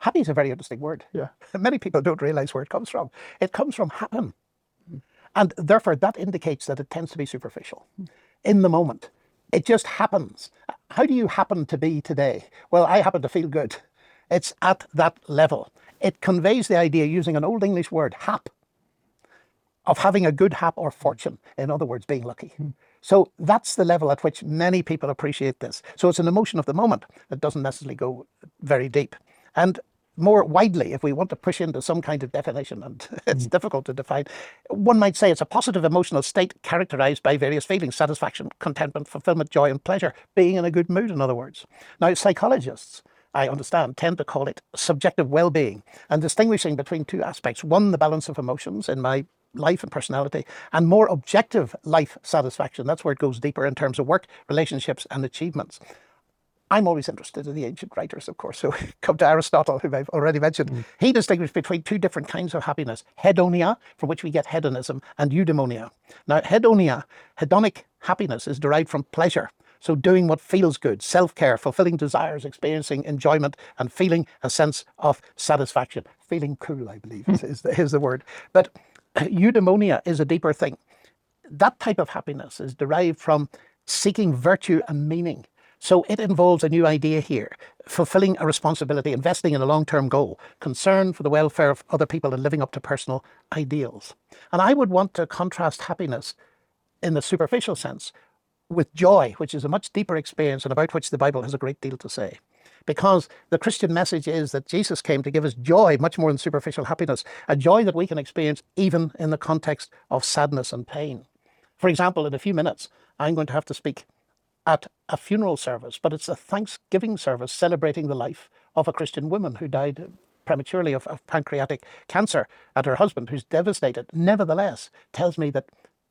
Happy is a very interesting word. Yeah. Many people don't realize where it comes from. It comes from happen. And therefore, that indicates that it tends to be superficial in the moment. It just happens. How do you happen to be today? Well, I happen to feel good. It's at that level. It conveys the idea, using an old English word, hap, of having a good hap or fortune. In other words, being lucky. So that's the level at which many people appreciate this. So it's an emotion of the moment that doesn't necessarily go very deep. And more widely, if we want to push into some kind of definition, and it's mm. difficult to define, one might say it's a positive emotional state characterized by various feelings satisfaction, contentment, fulfillment, joy, and pleasure, being in a good mood, in other words. Now, psychologists, I understand, tend to call it subjective well being and distinguishing between two aspects one, the balance of emotions in my life and personality, and more objective life satisfaction. That's where it goes deeper in terms of work, relationships, and achievements. I'm always interested in the ancient writers, of course. So come to Aristotle, whom I've already mentioned. Mm. He distinguished between two different kinds of happiness hedonia, from which we get hedonism, and eudaimonia. Now, hedonia, hedonic happiness, is derived from pleasure. So, doing what feels good, self care, fulfilling desires, experiencing enjoyment, and feeling a sense of satisfaction. Feeling cool, I believe, is, is, the, is the word. But eudaimonia is a deeper thing. That type of happiness is derived from seeking virtue and meaning. So it involves a new idea here fulfilling a responsibility, investing in a long term goal, concern for the welfare of other people, and living up to personal ideals. And I would want to contrast happiness in the superficial sense with joy, which is a much deeper experience and about which the Bible has a great deal to say. Because the Christian message is that Jesus came to give us joy much more than superficial happiness, a joy that we can experience even in the context of sadness and pain. For example, in a few minutes, I'm going to have to speak at a funeral service, but it's a Thanksgiving service celebrating the life of a Christian woman who died prematurely of, of pancreatic cancer, and her husband, who's devastated, nevertheless tells me that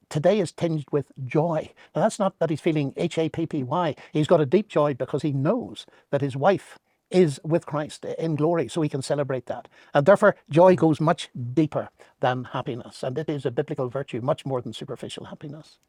today is tinged with joy. Now, that's not that he's feeling H A P P Y. He's got a deep joy because he knows that his wife is with Christ in glory, so he can celebrate that. And therefore, joy goes much deeper than happiness, and it is a biblical virtue much more than superficial happiness.